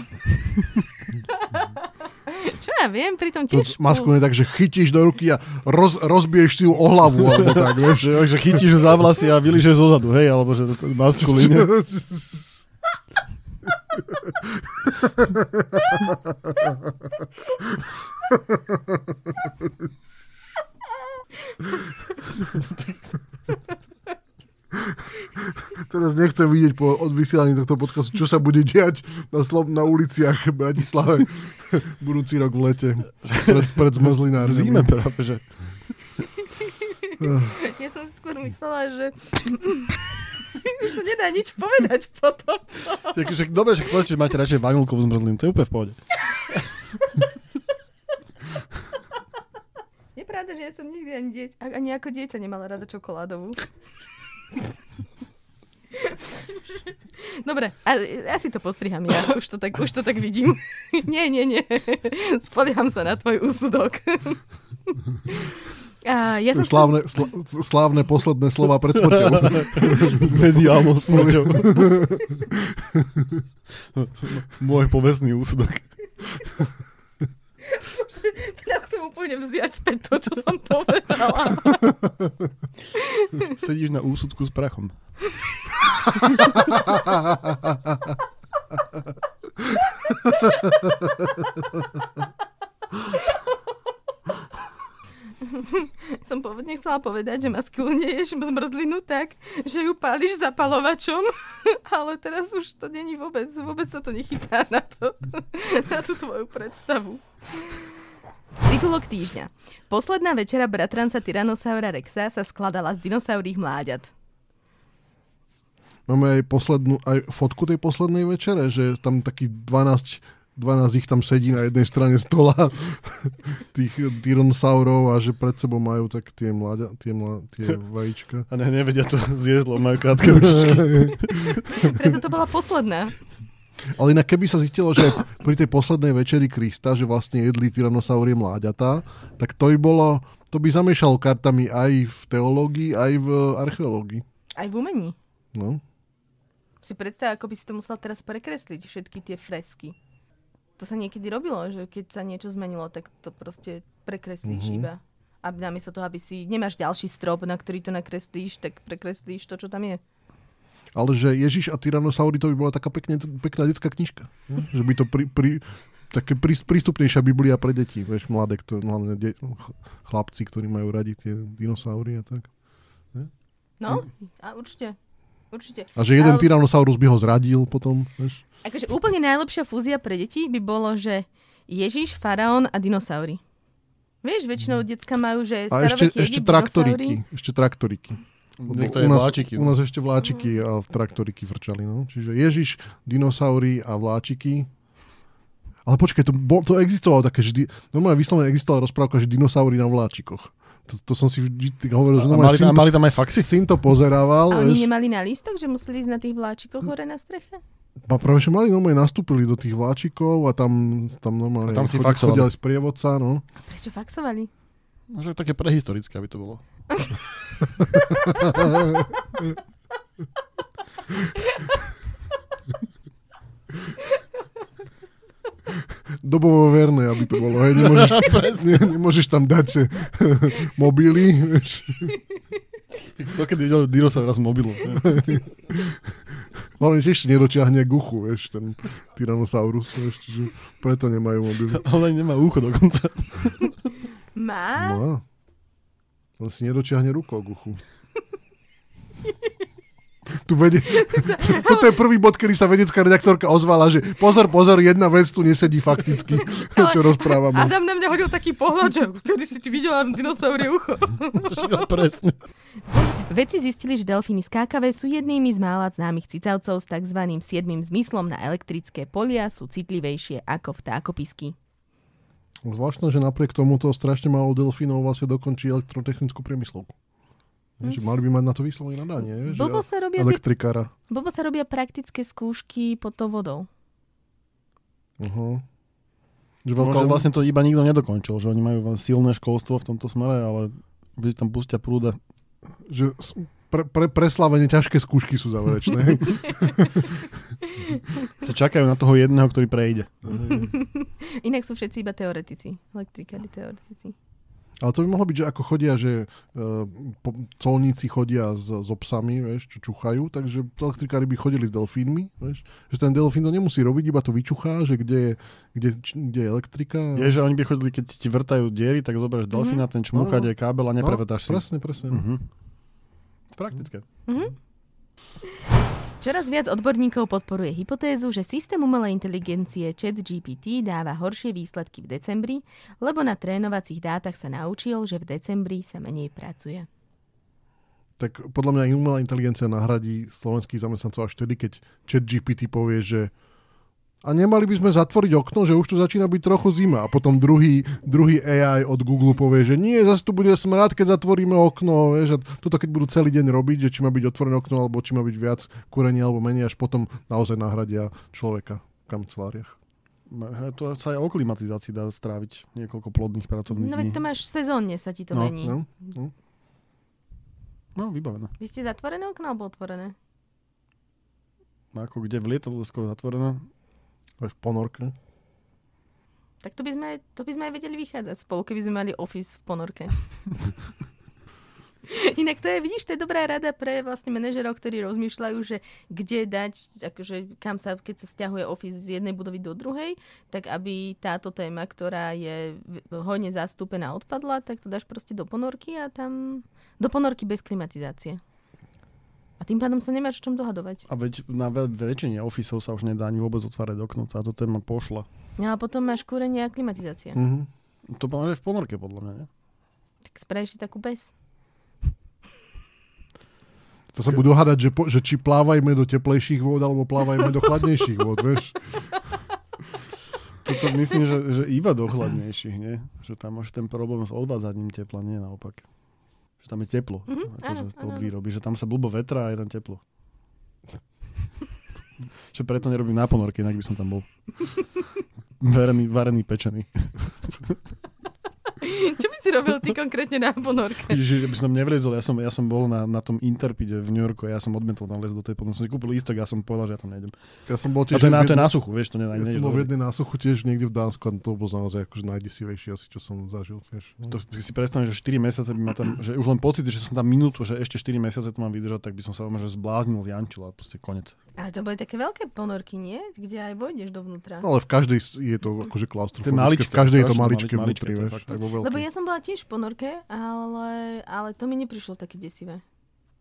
Čo ja viem, pri tom To tiež... maskulné tak, že chytíš do ruky a roz, rozbiješ si ju o hlavu, alebo tak, vieš. že, že chytíš ju za vlasy a vyližeš zo zadu, hej, alebo že maskulíne. Teraz nechcem vidieť po odvysielaní tohto podcastu, čo sa bude diať na, Slo- na uliciach v Bratislave budúci rok v lete pred, pred V zmrzlinárňami. zime práve, že. Ja som skôr myslela, že... Už sa nedá nič povedať potom. Takže, dobre, že povedzte, že máte radšej vanilkovú zmrzlinu, to je úplne v pohode. Je pravda, že ja som nikdy ani, dieť, ani ako dieťa nemala rada čokoládovú. Dobre, a, ja si to postriham ja, už to tak, už to tak vidím. nie, nie, nie. Spolieham sa na tvoj úsudok. a, ja som slávne, sl- slávne posledné slova pred smrťou. Mediálnou smrťou. Môj povestný úsudok. Chcem úplne vziať späť to, čo som povedala. Sedíš na úsudku s prachom. Som pôvodne chcela povedať, že maskulne ješ zmrzlinu tak, že ju páliš zapalovačom, ale teraz už to není vôbec, vôbec sa to nechytá na, to, na tú tvoju predstavu. Titulok týždňa. Posledná večera bratranca Tyrannosaura Rexa sa skladala z dinosaurých mláďat. Máme aj poslednú, aj fotku tej poslednej večere, že tam taký 12, 12 ich tam sedí na jednej strane stola tých tyrannosaurov a že pred sebou majú tak tie, mladia, tie, mla, tie vajíčka. A ne, nevedia to zjesť, majú krátke ručičky. Preto to bola posledná. Ale inak keby sa zistilo, že pri tej poslednej večeri Krista, že vlastne jedli tyrannosaurie mláďatá, tak to by bolo, to by zamiešalo kartami aj v teológii, aj v archeológii. Aj v umení. No. Si predstav, ako by si to musel teraz prekresliť, všetky tie fresky. To sa niekedy robilo, že keď sa niečo zmenilo, tak to proste prekreslíš Mhm. iba. A namiesto toho, aby si nemáš ďalší strop, na ktorý to nakreslíš, tak prekreslíš to, čo tam je. Ale že Ježiš a Tyrannosaury to by bola taká pekne, pekná detská knižka. ne? Že by to pri, pri, také prí, prístupnejšia Biblia pre deti, vieš, mladé, ktoré, hlavne de, ch- chlapci, ktorí majú radi tie dinosaury a tak. No, a určite. Určite. A že jeden Ale- Tyrannosaurus by ho zradil potom, vieš. Akože úplne najlepšia fúzia pre deti by bolo, že Ježiš, faraón a dinosaury. Vieš, väčšinou decka majú, že A ešte, ešte traktoriky. Ešte traktoriky. Niektoré u nás, vláčiky. U nás ešte vláčiky a traktoriky vrčali. No. Čiže Ježiš, dinosaury a vláčiky. Ale počkaj, to, bol, to existovalo také, že di, normálne vyslovene existovala rozprávka, že dinosaury na vláčikoch. To, to som si vždy hovoril, že A normálne mali, syn tam, to, mali tam aj faxy? syn to pozerával. A oni vieš. nemali na lístok, že museli ísť na tých vláčikoch hore na streche? A práve, že mali normálne nastúpili do tých vláčikov a tam, tam normálne A tam si chod- faxovali. chodil aj sprievodca, no. A prečo faxovali? No, že také prehistorické, aby to bolo. Dobovo verné, aby to bolo. Hej. Nemôžeš, ne, nemôžeš tam dať mobily. Vieš. To keď videl dinosaura z mobilu. Hlavne tiež si nedočiahne k uchu, vieš, ten Tyrannosaurus, vieš, čiže preto nemajú mobily. Ale nemá ucho dokonca. Má? No. On si nedočiahne rukou k uchu. Tu vede... Toto je prvý bod, kedy sa vedecká redaktorka ozvala, že pozor, pozor, jedna vec tu nesedí fakticky, čo rozprávame. Adam na mňa hodil taký pohľad, že kedy si ty videla dinosaurie ucho. Presne. Vedci zistili, že delfíny skákavé sú jednými z mála známych cicavcov s tzv. siedmým zmyslom na elektrické polia, sú citlivejšie ako vtákopisky. Zvláštne, že napriek tomuto strašne málo delfínov vlastne dokončí elektrotechnickú priemyslovku. Hm. Že mali by mať na to vyslovene nadanie. Že Blbo sa robia, elektrikára. blbo sa robia praktické skúšky pod tou vodou. Uh-huh. Že Možno veľká... vlastne to iba nikto nedokončil, že oni majú silné školstvo v tomto smere, ale keď tam pustia prúda. že pre, pre, preslavene ťažké skúšky sú záverečné. Sa čakajú na toho jedného, ktorý prejde. Inak sú všetci iba teoretici. Elektrikári teoretici. Ale to by mohlo byť, že ako chodia, že uh, po, colníci chodia s, so psami, vieš, čo čuchajú, takže elektrikári by chodili s delfínmi, vieš, že ten delfín to nemusí robiť, iba to vyčuchá, že kde je, kde, č- kde je elektrika. Je, že oni by chodili, keď ti vrtajú diery, tak zoberieš delfína, ten čmúcha, No, no. je kábel a neprevetáš si. Presne, presne. Mhm. Praktické. Čoraz viac odborníkov podporuje hypotézu, že systém umelej inteligencie ChatGPT dáva horšie výsledky v decembri, lebo na trénovacích dátach sa naučil, že v decembri sa menej pracuje. Tak podľa mňa umelá inteligencia nahradí slovenských zamestnancov až vtedy, keď chat GPT povie, že a nemali by sme zatvoriť okno, že už tu začína byť trochu zima. A potom druhý, druhý AI od Google povie, že nie, zase tu bude smrad, keď zatvoríme okno. Vieš, a toto keď budú celý deň robiť, že či má byť otvorené okno, alebo či má byť viac kúrenia, alebo menej, až potom naozaj nahradia človeka v kanceláriách. Hej, To sa aj o klimatizácii dá stráviť niekoľko plodných pracovných No veď dní. to máš sezónne sa ti to No, mení. No? No? No, vybavené. Vy ste zatvorené okno alebo otvorené? No, ako kde v lietadle skoro zatvorené. V ponorke. Tak to by sme, to by sme aj vedeli vychádzať spolu, keby sme mali office v ponorke. Inak to je, vidíš, to je dobrá rada pre vlastne manažerov, ktorí rozmýšľajú, že kde dať, akože kam sa, keď sa stiahuje office z jednej budovy do druhej, tak aby táto téma, ktorá je hojne zastúpená, odpadla, tak to dáš proste do ponorky a tam do ponorky bez klimatizácie. A tým pádom sa nemáš o čom dohadovať. A veď na väčšine ofisov sa už nedá ani vôbec otvárať okno. Táto téma pošla. No a potom máš kúrenie a klimatizácia. Mhm. To máme v ponorke, podľa mňa, ne? Tak spravíš si takú bez. To sa budú hádať, že, po, že či plávajme do teplejších vôd, alebo plávajme do chladnejších vôd, vieš. Toto myslím, že, že iba do chladnejších, nie? Že tam máš ten problém s odvádzaním tepla, nie naopak. Že tam je teplo. Mhm, akože áno, od výroby. Že tam sa blbo vetra a je tam teplo. Čo preto nerobím na ponorke, inak by som tam bol. Varený, varený pečený. Čo si robil ty konkrétne na ponorke? Že by som nevlezol, ja som, ja som bol na, na tom Interpide v New Yorku a ja som odmietol tam les do tej potom som si kúpil lístok a ja som povedal, že ja tam nejdem. Ja som bol A tiež... to je na, to je na suchu, vieš, to ne, Ja som bol v jednej násuchu tiež niekde v Dánsku a to bol naozaj akože najdesivejšie asi, čo som zažil. Tiež. To si predstavím, že 4 mesiace by ma tam, že už len pocit, že som tam minútu, že ešte 4 mesiace to mám vydržať, tak by som sa že zbláznil, zjančil a proste konec. Ale to boli také veľké ponorky, nie? Kde aj vojdeš dovnútra. No, ale v každej je to akože klaustrofobické. V každej je to maličké maličké, vnútri, to je vieš. Lebo ja som bola tiež v ponorke, ale, ale to mi neprišlo také desivé.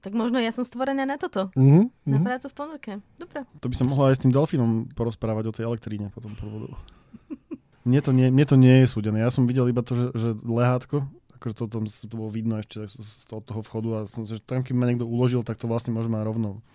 Tak možno ja som stvorená na toto. Mhm, Na mhm. prácu v ponorke. Dobre. To by som mohla aj s tým delfínom porozprávať o tej elektríne potom po vodu. Mne to, nie, mne to nie je súdené. Ja som videl iba to, že, že lehátko, akože to tam to bolo vidno ešte z, z toho, toho vchodu a som, že tam, keď ma niekto uložil, tak to vlastne môžeme rovno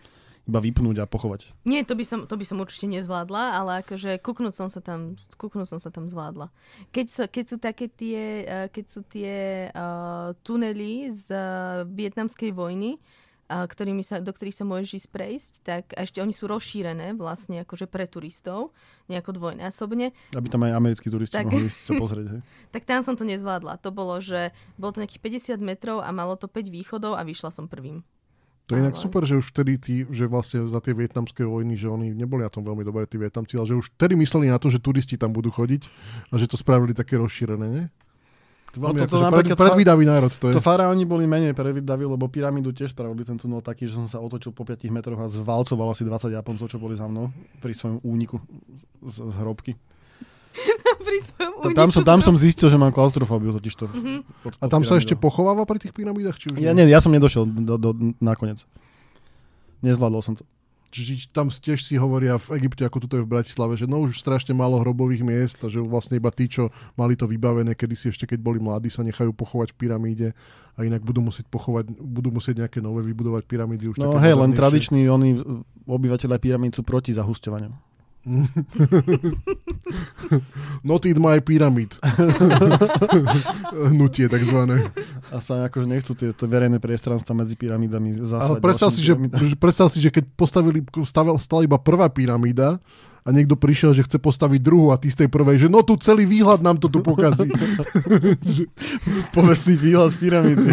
iba vypnúť a pochovať. Nie, to by som, to by som určite nezvládla, ale akože kúknúť som sa tam, kúknúť som sa tam zvládla. Keď, sa, keď sú také tie, eh, keď sú tie uh, tunely z uh, vietnamskej vojny, uh, ktorými sa, do ktorých sa môžeš ísť prejsť, tak a ešte oni sú rozšírené vlastne akože pre turistov, nejako dvojnásobne, Aby tam aj americkí turisti Tak. mohli ísť sa pozrieť. Hej. tak tam som to nezvládla. To bolo, že bolo to nejakých 50 metrov a malo to 5 východov a vyšla som prvým. To je inak super, že už vtedy tí, že vlastne za tie vietnamské vojny, že oni neboli na tom veľmi dobré, tí vietnamci, ale že už vtedy mysleli na to, že turisti tam budú chodiť a že to spravili také rozšírené, nie? No, Veľmi toto akože napríklad pred, predvídavý národ to je. To faraóni boli menej prevydaví, lebo pyramídu tiež spravili ten tunel taký, že som sa otočil po 5 metroch a zvalcoval asi 20 Japoncov, čo boli za mnou pri svojom úniku z, z hrobky. Pri svojom Ta- Tam som, tam som zistil, že mám klaustrofóbiu totiž to. Mhm. A tam sa ešte pochováva pri tých pyramídach? Či už Ja, nie? ja som nedošiel do, do, nakoniec. Nezvládol som to. Čiže tam tiež si hovoria v Egypte, ako tuto je v Bratislave, že no už strašne málo hrobových miest a že vlastne iba tí, čo mali to vybavené, kedy si ešte keď boli mladí, sa nechajú pochovať v pyramíde a inak budú musieť pochovať, budú musieť nejaké nové vybudovať pyramídy. Už No hej, len tradiční oni obyvateľia pyramíd sú proti zahusťovaniu. Not in my pyramid. Hnutie takzvané. A sa akože nechcú tie, tie verejné priestranstva medzi pyramidami Ale zasať. predstav si, že, predstav si, že keď postavili, stavel, stala iba prvá pyramída a niekto prišiel, že chce postaviť druhú a ty z tej prvej, že no tu celý výhľad nám to tu pokazí. Povestný výhľad z pyramídy.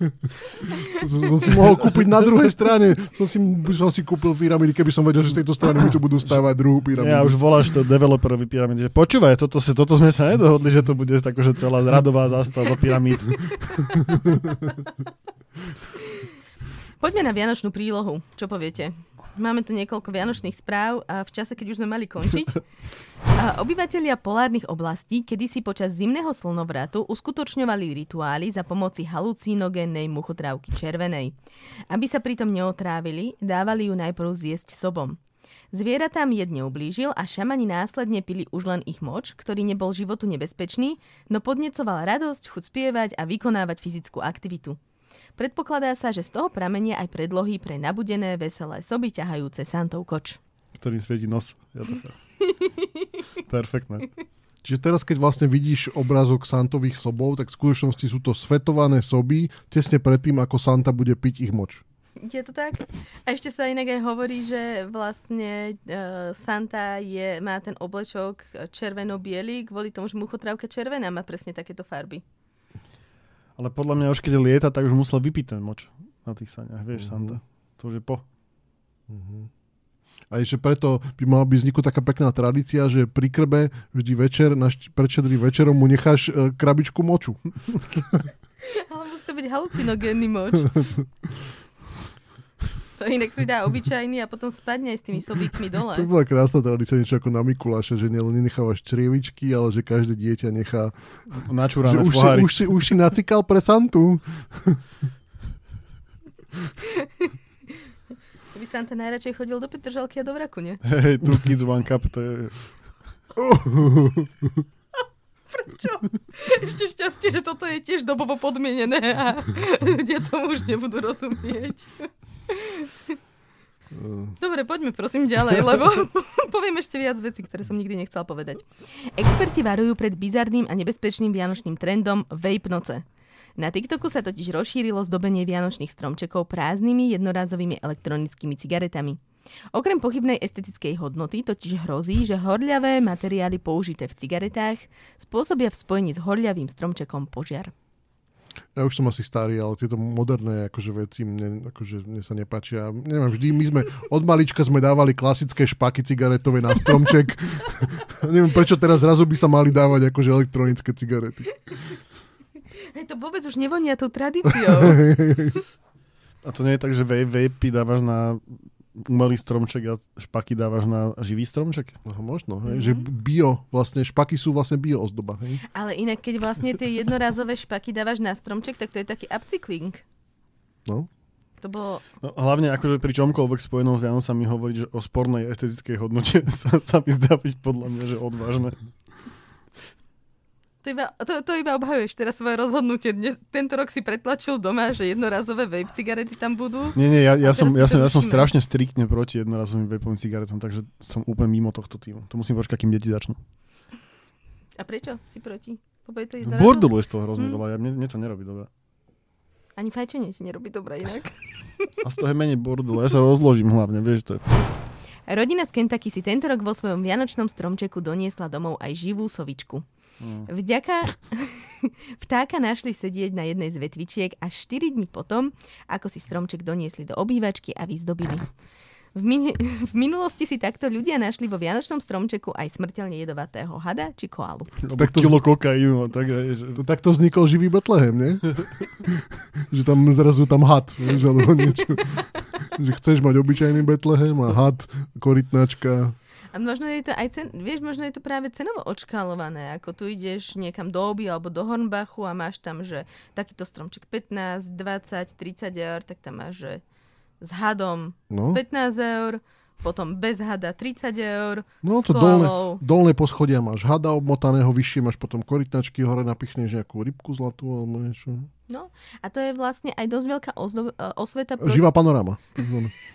To som, som si mohol kúpiť na druhej strane. Som si, som si kúpil pyramidy, keby som vedel, že z tejto strany mi tu budú stávať druhú pyramídu. Ja už voláš to developerovi pyramídy, že počúvaj, toto, si, toto sme sa nedohodli, že to bude akože celá zradová zástava pyramíd. Poďme na Vianočnú prílohu. Čo poviete? Máme tu niekoľko vianočných správ a v čase, keď už sme mali končiť. Obyvatelia polárnych oblastí kedysi počas zimného slnovratu uskutočňovali rituály za pomoci halucinogénnej muchotrávky červenej. Aby sa pritom neotrávili, dávali ju najprv zjesť sobom. Zvieratám jed neublížil a šamani následne pili už len ich moč, ktorý nebol životu nebezpečný, no podnecoval radosť, chuť spievať a vykonávať fyzickú aktivitu. Predpokladá sa, že z toho pramenia aj predlohy pre nabudené, veselé soby ťahajúce Santov koč. Ktorým svieti nos. Ja to Perfektné. Čiže teraz, keď vlastne vidíš obrázok Santových sobov, tak v skutočnosti sú to svetované soby tesne predtým, ako Santa bude piť ich moč. Je to tak? A ešte sa inak aj hovorí, že vlastne uh, Santa je, má ten oblečok červeno-biely kvôli tomu, že muchotrávka červená má presne takéto farby. Ale podľa mňa už keď lieta, tak už musel vypiť ten moč na tých saniach. Vieš, Mhm. Santa. To už je po. A ešte preto by mala byť vzniknúť taká pekná tradícia, že pri krbe vždy večer, na št- pred štedrým večerom mu necháš e, krabičku moču. Ale musí to byť halucinogénny moč. To inak si dá obyčajný a potom spadne aj s tými sobíkmi dole. To bola krásna tradícia, niečo ako na Mikuláša, že nielen nenechávaš črievičky, ale že každé dieťa nechá... Načúrané už, si, už, si, už si nacikal pre Santu. To by Santa najradšej chodil do Petržalky a do Vraku, nie? Hej, two kids, one cup, to je... Čo? Ešte šťastie, že toto je tiež dobovo podmienené a ľudia tomu už nebudú rozumieť. Dobre, poďme prosím ďalej, lebo poviem ešte viac vecí, ktoré som nikdy nechcel povedať. Experti varujú pred bizarným a nebezpečným vianočným trendom vape noce. Na TikToku sa totiž rozšírilo zdobenie vianočných stromčekov prázdnymi jednorázovými elektronickými cigaretami. Okrem pochybnej estetickej hodnoty totiž hrozí, že horľavé materiály použité v cigaretách spôsobia v spojení s horľavým stromčekom požiar. Ja už som asi starý, ale tieto moderné akože veci mne, akože mne sa nepáčia. Neviem, vždy my sme, od malička sme dávali klasické špaky cigaretové na stromček. Neviem, prečo teraz zrazu by sa mali dávať akože elektronické cigarety. Hej, to vôbec už nevonia tou tradíciou. A to nie je tak, že vape, vapey dávaš na umelý stromček a špaky dávaš na živý stromček? No, možno, hej, že bio, vlastne špaky sú vlastne bio ozdoba, hej. Ale inak, keď vlastne tie jednorázové špaky dávaš na stromček, tak to je taký upcykling. No. To bolo... No, hlavne akože pri čomkoľvek spojenom s Vianocami hovoriť, že o spornej estetickej hodnote sa, sa mi zdá byť podľa mňa, že odvážne. To iba, to, to iba obhajuješ teraz svoje rozhodnutie. Dnes, tento rok si pretlačil doma, že jednorázové vape cigarety tam budú. Nie, nie, ja, ja, som, ja, som, ja som strašne striktne proti jednorazovým vapovým cigaretom, takže som úplne mimo tohto týmu. To musím počkať, kým deti začnú. A prečo si proti? Lebo je to jednorázové? Bordelu je z toho hrozne Hm. veľa, ja, mne, mne to nerobí dobre. Ani fajčenie ti nerobí dobre inak. A z toho je menej bordelu, ja sa rozložím hlavne, vieš, to je... Rodina z Kentucky si tento rok vo svojom vianočnom stromčeku doniesla domov aj živú sovičku. Mm. Vďaka vtáka našli sedieť na jednej z vetvičiek až 4 dní potom, ako si stromček doniesli do obývačky a vyzdobili. V, min- v minulosti si takto ľudia našli vo vianočnom stromčeku aj smrteľne jedovatého hada či koalu. Alebo Tak to- kilo kokainu, tak aj, že... To takto vznikol živý Betlehem, nie? že tam zrazu tam had, vieš, alebo niečo. že chceš mať obyčajný Betlehem a had, korytnačka. A možno je to aj cen, vieš, možno je to práve cenovo odškálované, ako tu ideš niekam do Oby alebo do Hornbachu a máš tam, že takýto stromček 15, 20, 30 eur, tak tam máš, že s hadom No. 15 eur, potom bez hada 30 eur, No to dolné, dolné poschodia máš hada obmotaného, vyššie máš potom korytnačky, hore napichneš nejakú rybku zlatú alebo niečo. No, a to je vlastne aj dosť veľká ozdo- e, osveta proti, Živá panorama.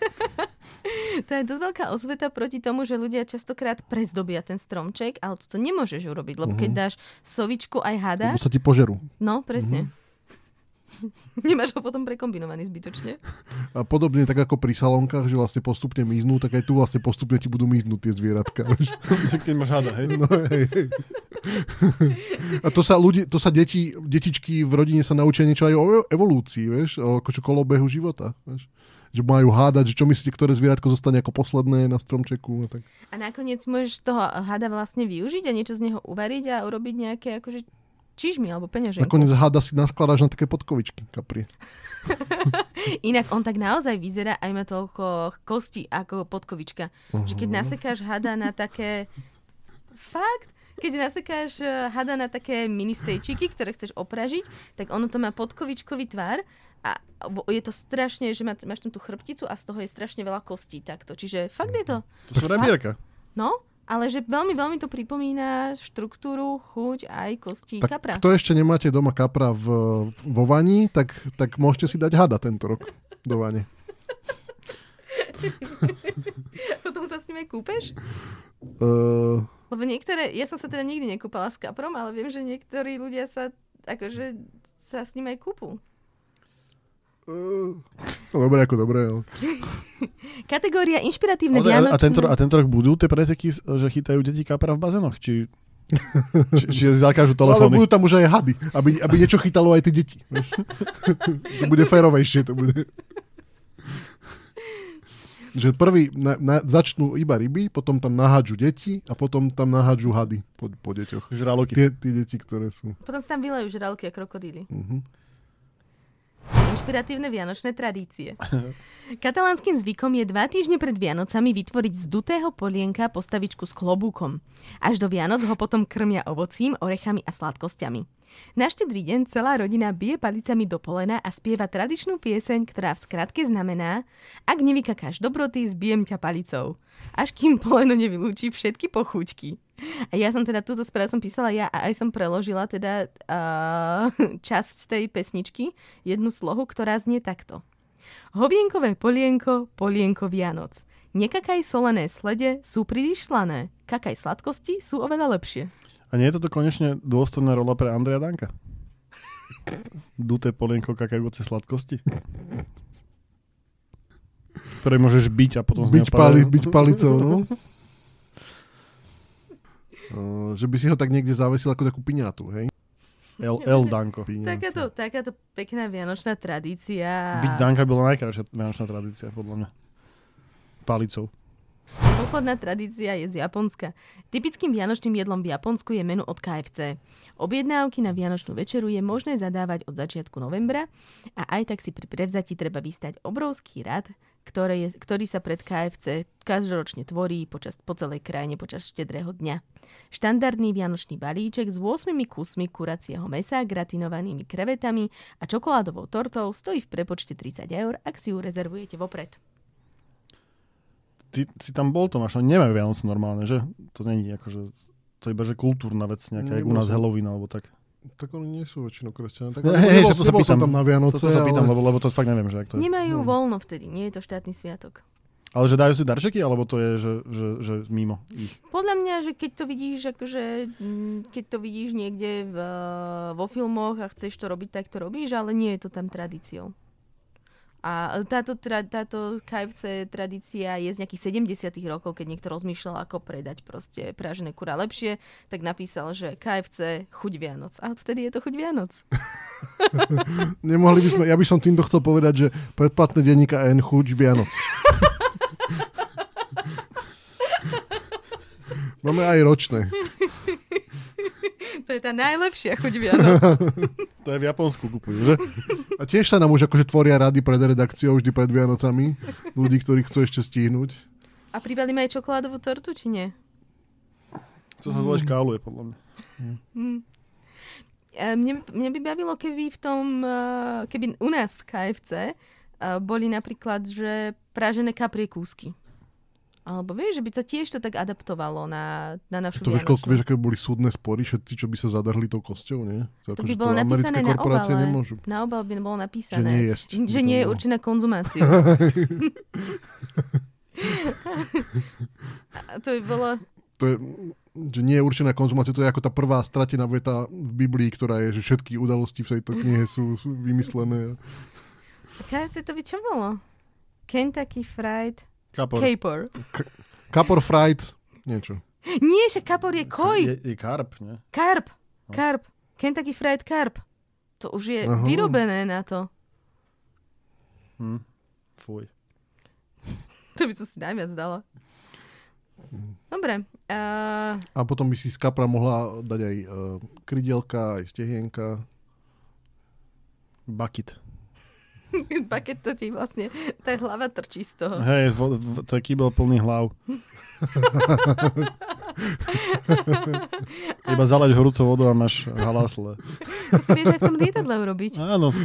to je dosť veľká osveta proti tomu, že ľudia častokrát prezdobia ten stromček, ale to nemôžeš urobiť, lebo keď Mhm. dáš sovičku aj hada, Lebo sa ti požerú. no presne. Nemáš ho potom prekombinovaný zbytočne. A podobne tak ako pri salonkách, že vlastne postupne miznú, tak aj tu vlastne postupne ti budú miznúť tie zvieratka. Keď máš hada, hej? No, hej, hej. A to sa, ľudí, to sa deti, detičky v rodine sa naučia niečo aj o evolúcii, vieš, o akože kolobehu života. Vieš. Že majú hádať, že čo myslíte, ktoré zvieratko zostane ako posledné na stromčeku. A tak. A nakoniec môžeš toho hada vlastne využiť a niečo z neho uvariť a urobiť nejaké akože čižmy alebo peňaženku. Nakoniec háda si naskladáš na také podkovičky kapri. Inak on tak naozaj vyzerá, aj má toľko kostí ako podkovička. Že keď nasekáš hada na také... Fakt? Keď nasekáš eh, hada na také mini stejčiky, ktoré chceš opražiť, tak ono to má podkovičkový tvar a je to strašne, že má, máš tam tú chrbticu a z toho je strašne veľa kostí takto. Čiže fakt je to... To sú rebierka. No, ale že veľmi, veľmi to pripomína štruktúru, chuť aj kosti Tak kapra. kto ešte nemáte doma kapra v, vo vani, tak, tak môžete si dať hada tento rok do vane. Potom sa s aj kúpeš? Uh, Lebo niektoré, ja som sa teda nikdy nekúpala s kaprom, ale viem, že niektorí ľudia sa akože sa s ním aj kúpu. Uh, no dobre, ako dobre. Ale... Kategória inšpiratívne Ozaj, a, vianočné... a, tento, a tento rok budú tie preteky, že chytajú deti kapra v bazénoch? Či, či, či zakážu No, ale telefóny? budú tam už aj hady, aby, aby niečo chytalo aj tie deti. To bude férovejšie. To bude. Že prvý na, na, začnú iba ryby, potom tam nahádžu deti a potom tam nahádžu hady po, po deťoch. Žraloky. Tie, tie deti, ktoré sú. Potom sa tam vylajú žralky a krokodíly. Uh-huh. Inšpiratívne vianočné tradície. Katalánskym zvykom je dva týždne pred Vianocami vytvoriť z dutého polienka postavičku s klobúkom. Až do Vianoc ho potom krmia ovocím, orechami a sladkosťami. Na štedrý deň celá rodina bije palicami do polena a spieva tradičnú pieseň, ktorá v skratke znamená Ak nevykakáš dobroty, zbijem ťa palicou. Až kým poleno nevylúči všetky pochúťky. A ja som teda túto správu som písala ja a aj som preložila teda uh, časť tej pesničky, jednu slohu, ktorá znie takto. Hovienkové polienko, polienko Vianoc. Nekakaj solené slede sú príliš slané. Kakaj sladkosti sú oveľa lepšie. A nie je toto konečne dôstojná rola pre Andreja Danka? Duté polienko kakajúce sladkosti? Ktoré môžeš byť a potom Byť, pali, padajú. byť palicou, no. Uh, že by si ho tak niekde zavesil ako takú piňatu, hej? El, El Danko. Takáto, takáto pekná vianočná tradícia. Byť Danka bola najkrajšia vianočná tradícia, podľa mňa. Palicou. Posledná tradícia je z Japonska. Typickým vianočným jedlom v Japonsku je menu od KFC. Objednávky na vianočnú večeru je možné zadávať od začiatku novembra a aj tak si pri prevzati treba vystať obrovský rad, ktoré je, ktorý sa pred KFC každoročne tvorí počas, po celej krajine počas štedrého dňa. Štandardný vianočný balíček s 8 kusmi kuracieho mesa, gratinovanými krevetami a čokoládovou tortou stojí v prepočte 30 eur, ak si ju rezervujete vopred. Ty si tam bol, Tomáš, ale nemajú Vianoce normálne, že? To není akože, to je iba, že kultúrna vec, nejaká, jak u nás. Halloween, alebo tak. Tak oni nie sú väčšinou kresťania. Tak Hej, nebol, hej, nebol, že to sa pýtam. tam na Vianoce, Toto sa pýtam, ale... lebo, lebo to fakt neviem, že ak to je. Nemajú No. voľno vtedy, nie je to štátny sviatok. Ale že dajú si darčeky, alebo to je, že, že, že mimo ich? Podľa mňa, že keď to vidíš, akože, mm, keď to vidíš niekde v, vo filmoch a chceš to robiť, tak to robíš, ale nie je to tam tradíciou. A táto, tra, táto KFC tradícia je z nejakých 70 rokov, keď niekto rozmýšľal, ako predať proste prážené kura lepšie, tak napísal, že KFC chuť Vianoc. A vtedy je to chuť Vianoc. Nemohli by sme, ja by som týmto chcel povedať, že predplatné denníka N chuť Vianoc. Máme aj ročné. To je tá najlepšia chuť Vianoc. To je v Japonsku kupujú, že? A tiež sa nám už akože tvoria rady pred redakciou vždy pred Vianocami. Ľudí, ktorí chcú ešte stihnúť. A pribalíme aj čokoládovú tortu, či nie? To sa zle škáluje, podľa mňa. Hm. E, Mne, mne by bavilo, keby v tom, e, keby u nás v KFC e, boli napríklad, že pražené kaprie kúsky. Alebo vieš, že by sa tiež to tak adaptovalo na, na našu To vieš, koľko, vieš, aké boli súdne spory, všetci, čo by sa zadrhli tou kosťou, nie? To akože by bolo napísané na obale. nemôžu. Na obal by bolo Že napísané. nie jesť. že to nie je určená konzumáciu. To by bolo... To je, že nie je určená konzumácia, to je ako tá prvá stratená veta v Biblii, ktorá je, že všetky udalosti v tejto knihe sú, sú vymyslené. KFC to by čo bolo? Kentucky Fried Kapor. Capor. Kapor fried, niečo. Nie, že kapor je koj. Je, je karp, ne? Karp. Karp. Kentucky Fried Karp. To už je Aha. vyrobené na to. Hm. Fuj. To by som si najviac dala. Dobre. Uh, A potom by si z kapra mohla dať aj uh, krydielka, aj stehienka. Bucket. paket to ti vlastne, tá hlava trčí z toho. Hej, v- to je kýbel plný hlav. Iba zaleď horúcou vodou a máš halásle. To si vieš aj v tom lietadle urobiť. Áno.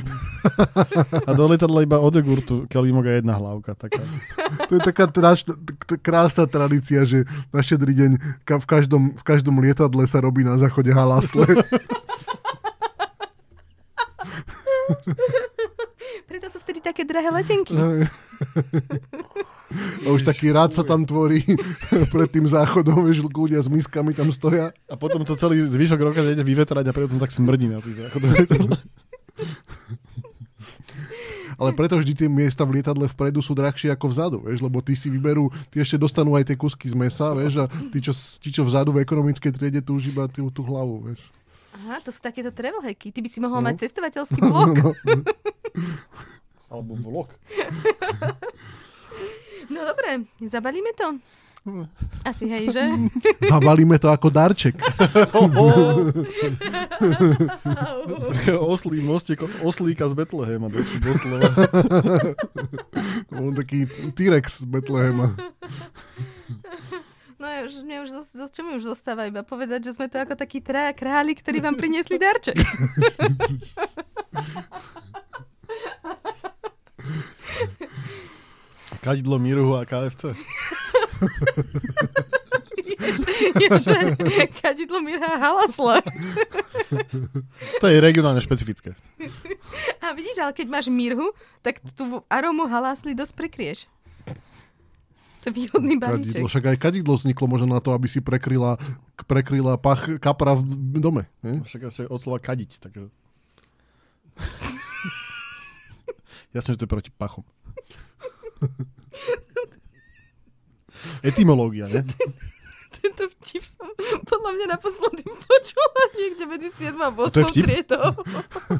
A do lietadla iba od jogurtu, kelímok a jedna hlavka. Taká. To je taká tráš, t- t- krásna tradícia, že na štedrý deň ka- v každom, v každom lietadle sa robí na záchode halasle. Preto sú vtedy také drahé letenky. A už taký rád sa tam tvorí pred tým záchodom, vieš, ľudia s miskami tam stoja. A potom to celý zvyšok roka, že ide vyvetrať a potom tak smrdí na tých záchodoch. Ale preto vždy tie miesta v lietadle vpredu sú drahšie ako vzadu, vieš, lebo ty si vyberú, ty ešte dostanú aj tie kusky z mesa, vieš, a tí, čo, tí, čo vzadu v ekonomickej triede, tu už iba tú, tú hlavu, vieš. Aha, to sú takéto travel hacky. Ty by si mohol No. mať cestovateľský blog. No, Alebo vlog. No dobre, zabalíme to? Asi hej, že? zabalíme to ako darček. Oslý mostík od oslíka z Betlehema. do- Doslova. On taký T-Rex z Betlehema. No ja už, mne už, zos- čo mi už zostáva iba povedať, že sme to ako takí traja králi, ktorí vám priniesli darček. Kadidlo Miruhu a KFC. Ježe, kadidlo Mirha Halasle. To je regionálne špecifické. A vidíš, ale keď máš Mirhu, tak tú arómu halásli dosť prekrieš. To je výhodný balíček. Kadidlo, však aj kadidlo vzniklo možno na to, aby si prekryla, prekryla pach kapra v dome. Nie? Však asi od slova kadiť. Takže... Jasne, že to je proti pachom. Etymológia, ne? Tento vtip som podľa mňa naposledy počula niekde medzi 7 a 8 to je vtip? triedou.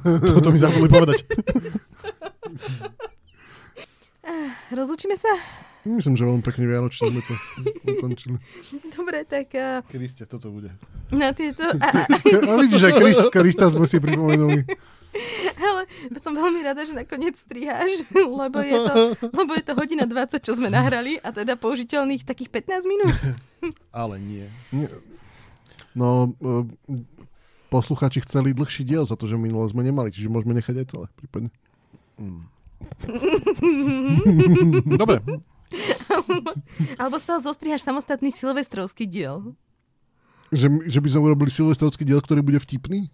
To, to mi zabudli povedať. Rozlučíme sa? Myslím, že veľmi pekne vianočne sme to ukončili. Dobre, tak uh, Kriste, toto bude. na tieto... A, A vidíš, aj Krist, Krista sme si pripomenuli. ale som veľmi rada, že nakoniec striháš, lebo je, to, lebo je to hodina 20, čo sme nahrali a teda použiteľných takých 15 minút. Ale nie. No, e, posluchači chceli dlhší diel za to, že minule sme nemali, čiže môžeme nechať aj celé. Prípadne. Mm. Dobre. Alebo z toho zostrihaš samostatný silvestrovský diel. Že, že by sme urobili silvestrovský diel, ktorý bude vtipný?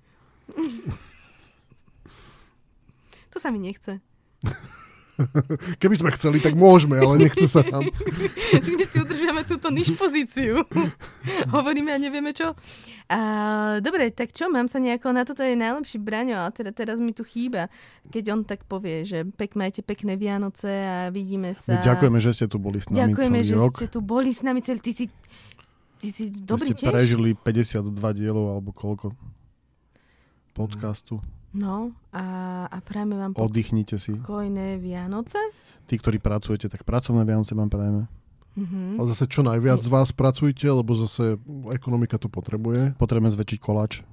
To sa mi nechce. Keby sme chceli, tak môžeme, ale nechce sa nám. My si udržujeme túto niž pozíciu. Hovoríme a nevieme čo. A, dobre, tak čo, mám sa nejako, na toto je najlepší braňo, ale teda teraz mi tu chýba, keď on tak povie, že pek, majte pekné Vianoce a vidíme sa. My ďakujeme, že ste tu boli s nami Ďakujeme, celý že rok. ste tu boli s nami celý. Ty si, ty si dobrý ste tiež. prežili 52 dielov alebo koľko podcastu. No a, a prajeme vám Oddychnite si. pokojné Vianoce. Tí, ktorí pracujete, tak pracovné Vianoce vám prajeme. Mhm. Ale zase čo najviac z vás pracujte, lebo zase ekonomika to potrebuje. Potrebujeme zväčšiť koláč.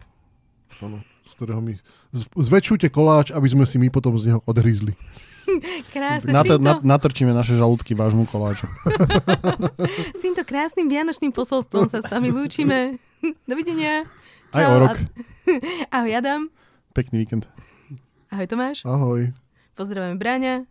Áno, z ktorého my... Z, zväčšujte koláč, aby sme si my potom z neho odhryzli. Krásne. Na, s, týmto, na, natrčíme naše žalúdky vážnu koláču. s týmto krásnym vianočným posolstvom sa s vami lúčime. Dovidenia. Aj Čau. o rok. Ahoj Adam. Pekný víkend. Ahoj Tomáš. Ahoj. Pozdravujeme Bráňa.